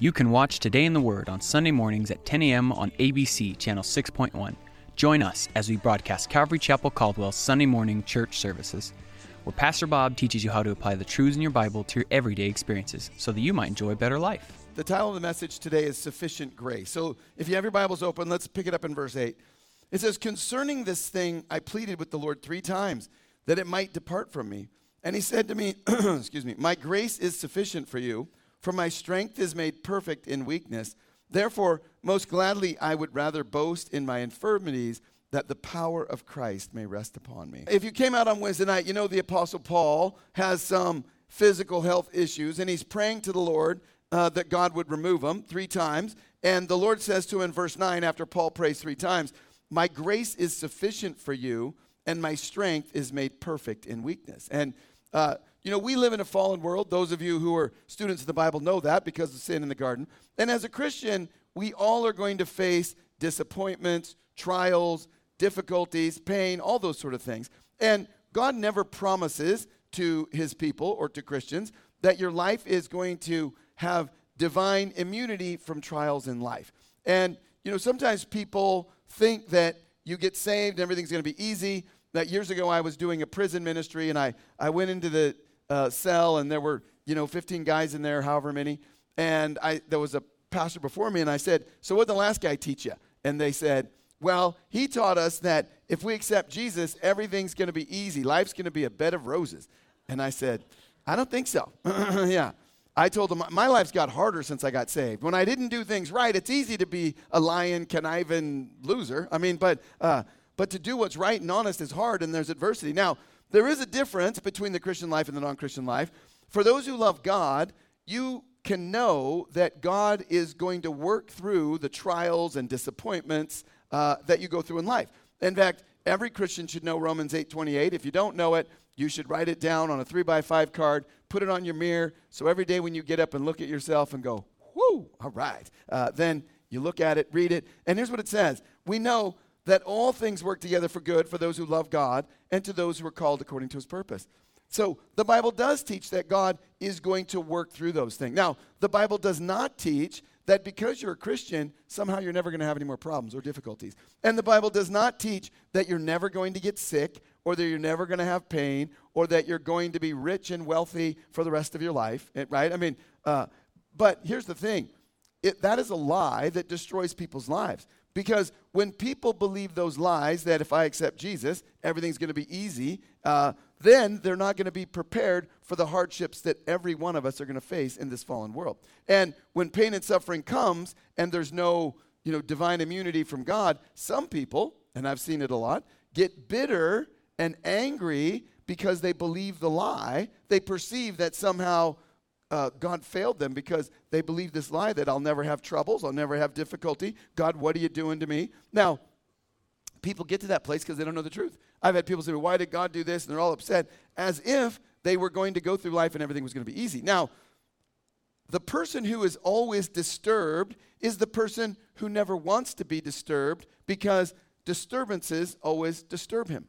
You can watch Today in the Word on Sunday mornings at 10 a.m. on ABC Channel 6.1. Join us as we broadcast Calvary Chapel Caldwell's Sunday morning church services, where Pastor Bob teaches you how to apply the truths in your Bible to your everyday experiences so that you might enjoy a better life. The title of the message today is Sufficient Grace. So if you have your Bibles open, let's pick it up in verse 8. It says, Concerning this thing, I pleaded with the Lord three times that it might depart from me. And he said to me, Excuse me, my grace is sufficient for you for my strength is made perfect in weakness. Therefore, most gladly I would rather boast in my infirmities that the power of Christ may rest upon me. If you came out on Wednesday night, you know the Apostle Paul has some physical health issues, and he's praying to the Lord uh, that God would remove them three times. And the Lord says to him in verse 9, after Paul prays three times, My grace is sufficient for you, and my strength is made perfect in weakness. And uh, you know, we live in a fallen world. Those of you who are students of the Bible know that because of sin in the garden. And as a Christian, we all are going to face disappointments, trials, difficulties, pain, all those sort of things. And God never promises to his people or to Christians that your life is going to have divine immunity from trials in life. And, you know, sometimes people think that you get saved and everything's going to be easy. That years ago I was doing a prison ministry and I, I went into the uh, cell, and there were you know 15 guys in there, however many. And I there was a pastor before me, and I said, "So what did the last guy teach you?" And they said, "Well, he taught us that if we accept Jesus, everything's going to be easy. Life's going to be a bed of roses." And I said, "I don't think so." yeah. I told them my life's got harder since I got saved. When I didn't do things right, it's easy to be a lion, conniving loser. I mean, but uh, but to do what's right and honest is hard, and there's adversity. Now, there is a difference between the Christian life and the non Christian life. For those who love God, you can know that God is going to work through the trials and disappointments uh, that you go through in life. In fact, every Christian should know Romans 8:28. If you don't know it, you should write it down on a three by five card, put it on your mirror, so every day when you get up and look at yourself and go, "Whoo, all right," uh, then you look at it, read it, and here's what it says: We know that all things work together for good for those who love God and to those who are called according to his purpose. So the Bible does teach that God is going to work through those things. Now, the Bible does not teach that because you're a Christian, somehow you're never going to have any more problems or difficulties. And the Bible does not teach that you're never going to get sick or that you're never going to have pain or that you're going to be rich and wealthy for the rest of your life, right? I mean, uh, but here's the thing it, that is a lie that destroys people's lives. Because when people believe those lies that if I accept Jesus, everything's going to be easy, uh, then they're not going to be prepared for the hardships that every one of us are going to face in this fallen world. And when pain and suffering comes and there's no you know, divine immunity from God, some people, and I've seen it a lot, get bitter and angry because they believe the lie. They perceive that somehow uh, God failed them because they believed this lie that I'll never have troubles, I'll never have difficulty. God, what are you doing to me? Now, people get to that place because they don't know the truth. I've had people say, Why did God do this? And they're all upset as if they were going to go through life and everything was going to be easy. Now, the person who is always disturbed is the person who never wants to be disturbed because disturbances always disturb him.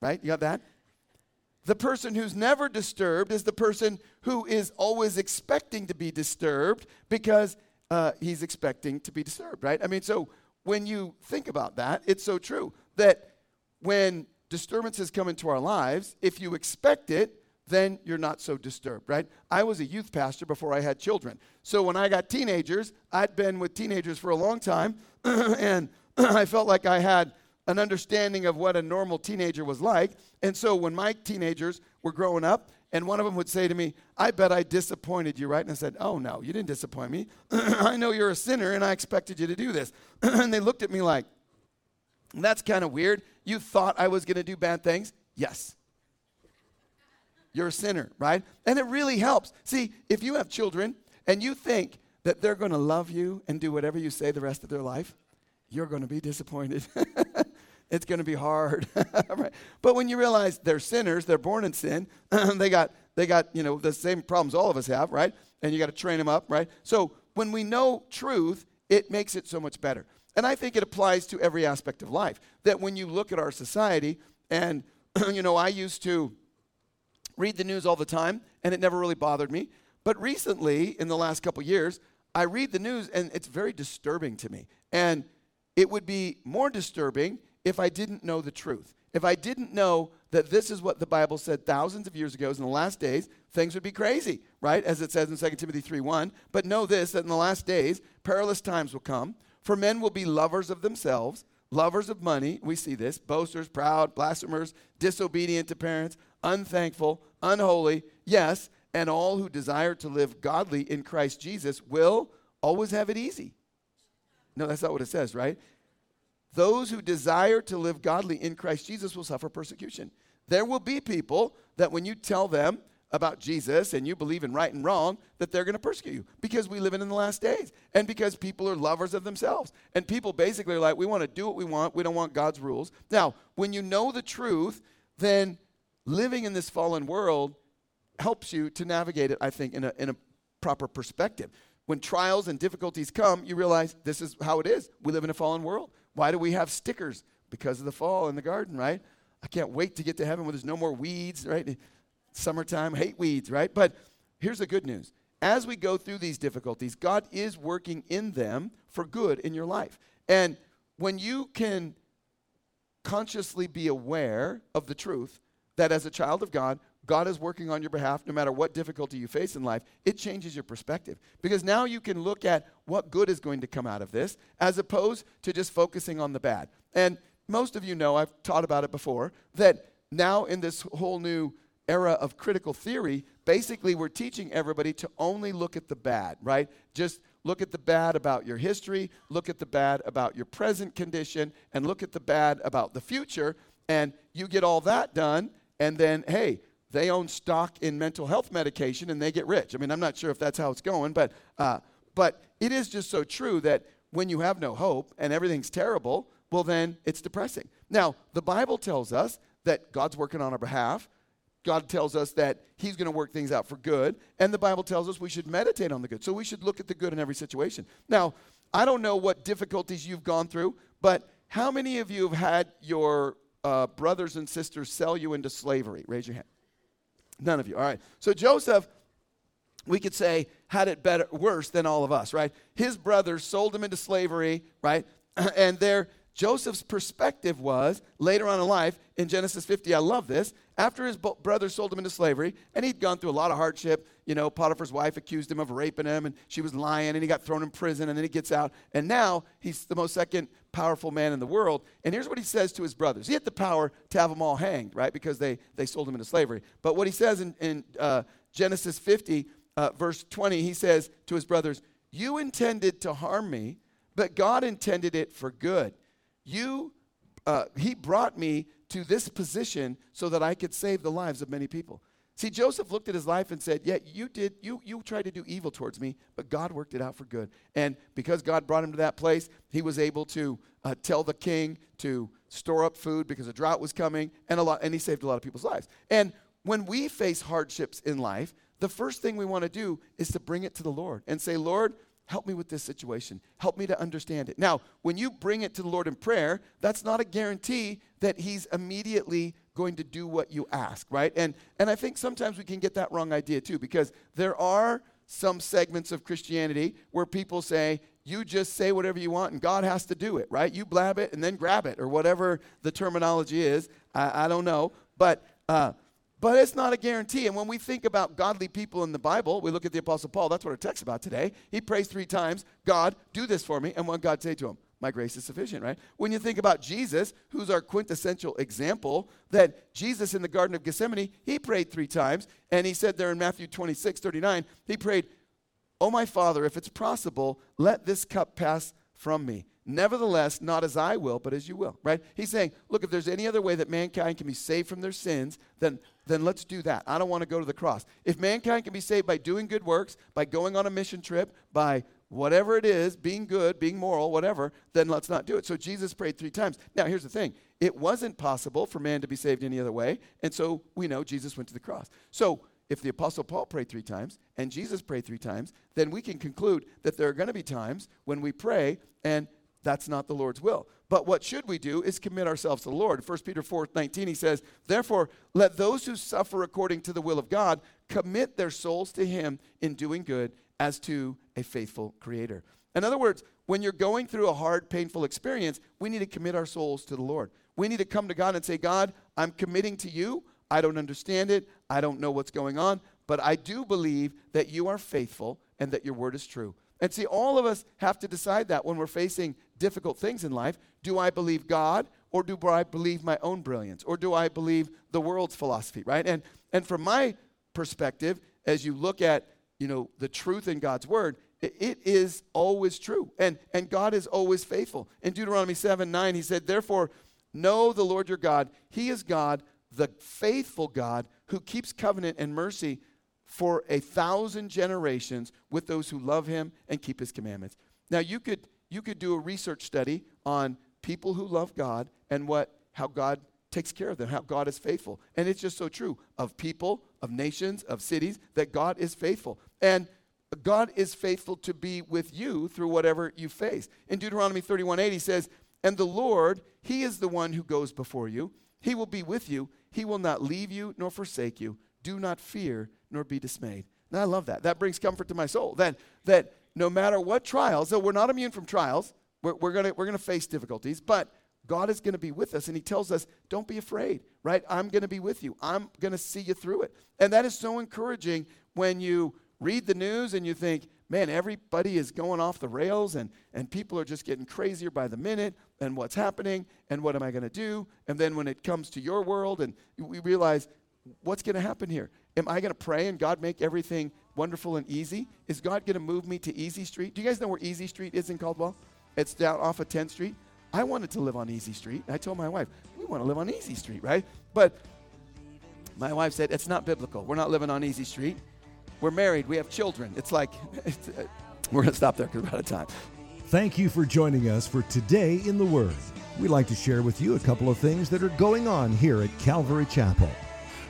Right? You got that? The person who's never disturbed is the person who is always expecting to be disturbed because uh, he's expecting to be disturbed, right? I mean, so when you think about that, it's so true that when disturbances come into our lives, if you expect it, then you're not so disturbed, right? I was a youth pastor before I had children. So when I got teenagers, I'd been with teenagers for a long time, and I felt like I had an understanding of what a normal teenager was like. And so when my teenagers were growing up, and one of them would say to me, I bet I disappointed you, right? And I said, Oh, no, you didn't disappoint me. I know you're a sinner, and I expected you to do this. and they looked at me like, That's kind of weird. You thought I was going to do bad things? Yes. You're a sinner, right? And it really helps. See, if you have children and you think that they're going to love you and do whatever you say the rest of their life, you're going to be disappointed. it's going to be hard. right? But when you realize they're sinners, they're born in sin, they got they got, you know, the same problems all of us have, right? And you got to train them up, right? So when we know truth, it makes it so much better. And I think it applies to every aspect of life. That when you look at our society, and, you know, I used to read the news all the time, and it never really bothered me. But recently, in the last couple years, I read the news, and it's very disturbing to me. And it would be more disturbing if I didn't know the truth. If I didn't know that this is what the Bible said thousands of years ago, is in the last days, things would be crazy, right? As it says in 2 Timothy 3:1. But know this that in the last days, perilous times will come, for men will be lovers of themselves, lovers of money. We see this, boasters, proud, blasphemers, disobedient to parents, unthankful, unholy, yes, and all who desire to live godly in Christ Jesus will always have it easy. No, that's not what it says, right? Those who desire to live godly in Christ Jesus will suffer persecution. There will be people that when you tell them about Jesus and you believe in right and wrong, that they're going to persecute you because we live in the last days and because people are lovers of themselves. And people basically are like, we want to do what we want, we don't want God's rules. Now, when you know the truth, then living in this fallen world helps you to navigate it, I think, in a, in a proper perspective. When trials and difficulties come, you realize this is how it is. We live in a fallen world. Why do we have stickers? Because of the fall in the garden, right? I can't wait to get to heaven where there's no more weeds, right? Summertime, hate weeds, right? But here's the good news. As we go through these difficulties, God is working in them for good in your life. And when you can consciously be aware of the truth that as a child of God, God is working on your behalf no matter what difficulty you face in life, it changes your perspective. Because now you can look at what good is going to come out of this as opposed to just focusing on the bad. And most of you know, I've taught about it before, that now in this whole new era of critical theory, basically we're teaching everybody to only look at the bad, right? Just look at the bad about your history, look at the bad about your present condition, and look at the bad about the future. And you get all that done, and then, hey, they own stock in mental health medication and they get rich. I mean, I'm not sure if that's how it's going, but, uh, but it is just so true that when you have no hope and everything's terrible, well, then it's depressing. Now, the Bible tells us that God's working on our behalf. God tells us that He's going to work things out for good. And the Bible tells us we should meditate on the good. So we should look at the good in every situation. Now, I don't know what difficulties you've gone through, but how many of you have had your uh, brothers and sisters sell you into slavery? Raise your hand. None of you. All right. So Joseph, we could say, had it better, worse than all of us, right? His brothers sold him into slavery, right? and there, Joseph's perspective was later on in life in Genesis 50. I love this. After his brothers sold him into slavery, and he'd gone through a lot of hardship. You know, Potiphar's wife accused him of raping him, and she was lying, and he got thrown in prison, and then he gets out. And now he's the most second powerful man in the world. And here's what he says to his brothers. He had the power to have them all hanged, right? Because they, they sold him into slavery. But what he says in, in uh, Genesis 50, uh, verse 20, he says to his brothers, You intended to harm me, but God intended it for good. You, uh, he brought me to this position so that I could save the lives of many people. See, Joseph looked at his life and said, Yeah, you did, you, you tried to do evil towards me, but God worked it out for good. And because God brought him to that place, he was able to uh, tell the king to store up food because a drought was coming, and, a lot, and he saved a lot of people's lives. And when we face hardships in life, the first thing we want to do is to bring it to the Lord and say, Lord, help me with this situation. Help me to understand it. Now, when you bring it to the Lord in prayer, that's not a guarantee that He's immediately going to do what you ask, right? And, and I think sometimes we can get that wrong idea too, because there are some segments of Christianity where people say, you just say whatever you want and God has to do it, right? You blab it and then grab it, or whatever the terminology is. I, I don't know. But, uh, but it's not a guarantee. And when we think about godly people in the Bible, we look at the Apostle Paul, that's what our text about today. He prays three times, God, do this for me. And what God say to him? My grace is sufficient, right? When you think about Jesus, who's our quintessential example, that Jesus in the Garden of Gethsemane, he prayed three times. And he said there in Matthew 26, 39, he prayed, Oh, my Father, if it's possible, let this cup pass from me. Nevertheless, not as I will, but as you will, right? He's saying, look, if there's any other way that mankind can be saved from their sins, then, then let's do that. I don't want to go to the cross. If mankind can be saved by doing good works, by going on a mission trip, by whatever it is, being good, being moral, whatever, then let's not do it. So Jesus prayed three times. Now, here's the thing it wasn't possible for man to be saved any other way, and so we know Jesus went to the cross. So if the Apostle Paul prayed three times and Jesus prayed three times, then we can conclude that there are going to be times when we pray and that's not the Lord's will. But what should we do is commit ourselves to the Lord. 1 Peter 4 19, he says, Therefore, let those who suffer according to the will of God commit their souls to Him in doing good as to a faithful Creator. In other words, when you're going through a hard, painful experience, we need to commit our souls to the Lord. We need to come to God and say, God, I'm committing to you. I don't understand it. I don't know what's going on, but I do believe that you are faithful and that your word is true. And see, all of us have to decide that when we're facing difficult things in life. Do I believe God or do I believe my own brilliance or do I believe the world's philosophy, right? And and from my perspective, as you look at, you know, the truth in God's word, it, it is always true. And and God is always faithful. In Deuteronomy 7, 9, he said, Therefore, know the Lord your God. He is God, the faithful God, who keeps covenant and mercy for a thousand generations with those who love him and keep his commandments. Now you could you could do a research study on people who love God and what how God takes care of them, how God is faithful. And it's just so true of people, of nations, of cities that God is faithful. And God is faithful to be with you through whatever you face. In Deuteronomy thirty-one 31:8 he says, "And the Lord, he is the one who goes before you. He will be with you. He will not leave you nor forsake you. Do not fear nor be dismayed. And I love that. That brings comfort to my soul. That, that no matter what trials, so we're not immune from trials, we're, we're going we're gonna face difficulties, but God is going to be with us. And He tells us, don't be afraid, right? I'm going to be with you. I'm going to see you through it. And that is so encouraging when you read the news and you think, man, everybody is going off the rails and, and people are just getting crazier by the minute and what's happening and what am I going to do? And then when it comes to your world and we realize, what's going to happen here? Am I going to pray and God make everything wonderful and easy? Is God going to move me to Easy Street? Do you guys know where Easy Street is in Caldwell? It's down off of 10th Street. I wanted to live on Easy Street. I told my wife, we want to live on Easy Street, right? But my wife said, it's not biblical. We're not living on Easy Street. We're married. We have children. It's like, it's, uh, we're going to stop there because we're out of time. Thank you for joining us for Today in the Word. We'd like to share with you a couple of things that are going on here at Calvary Chapel.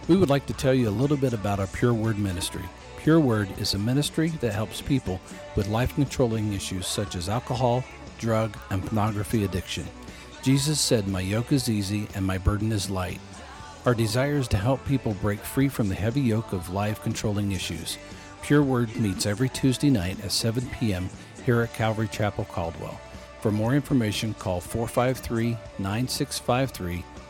We would like to tell you a little bit about our Pure Word ministry. Pure Word is a ministry that helps people with life controlling issues such as alcohol, drug, and pornography addiction. Jesus said, My yoke is easy and my burden is light. Our desire is to help people break free from the heavy yoke of life controlling issues. Pure Word meets every Tuesday night at 7 p.m. here at Calvary Chapel Caldwell. For more information, call 453 9653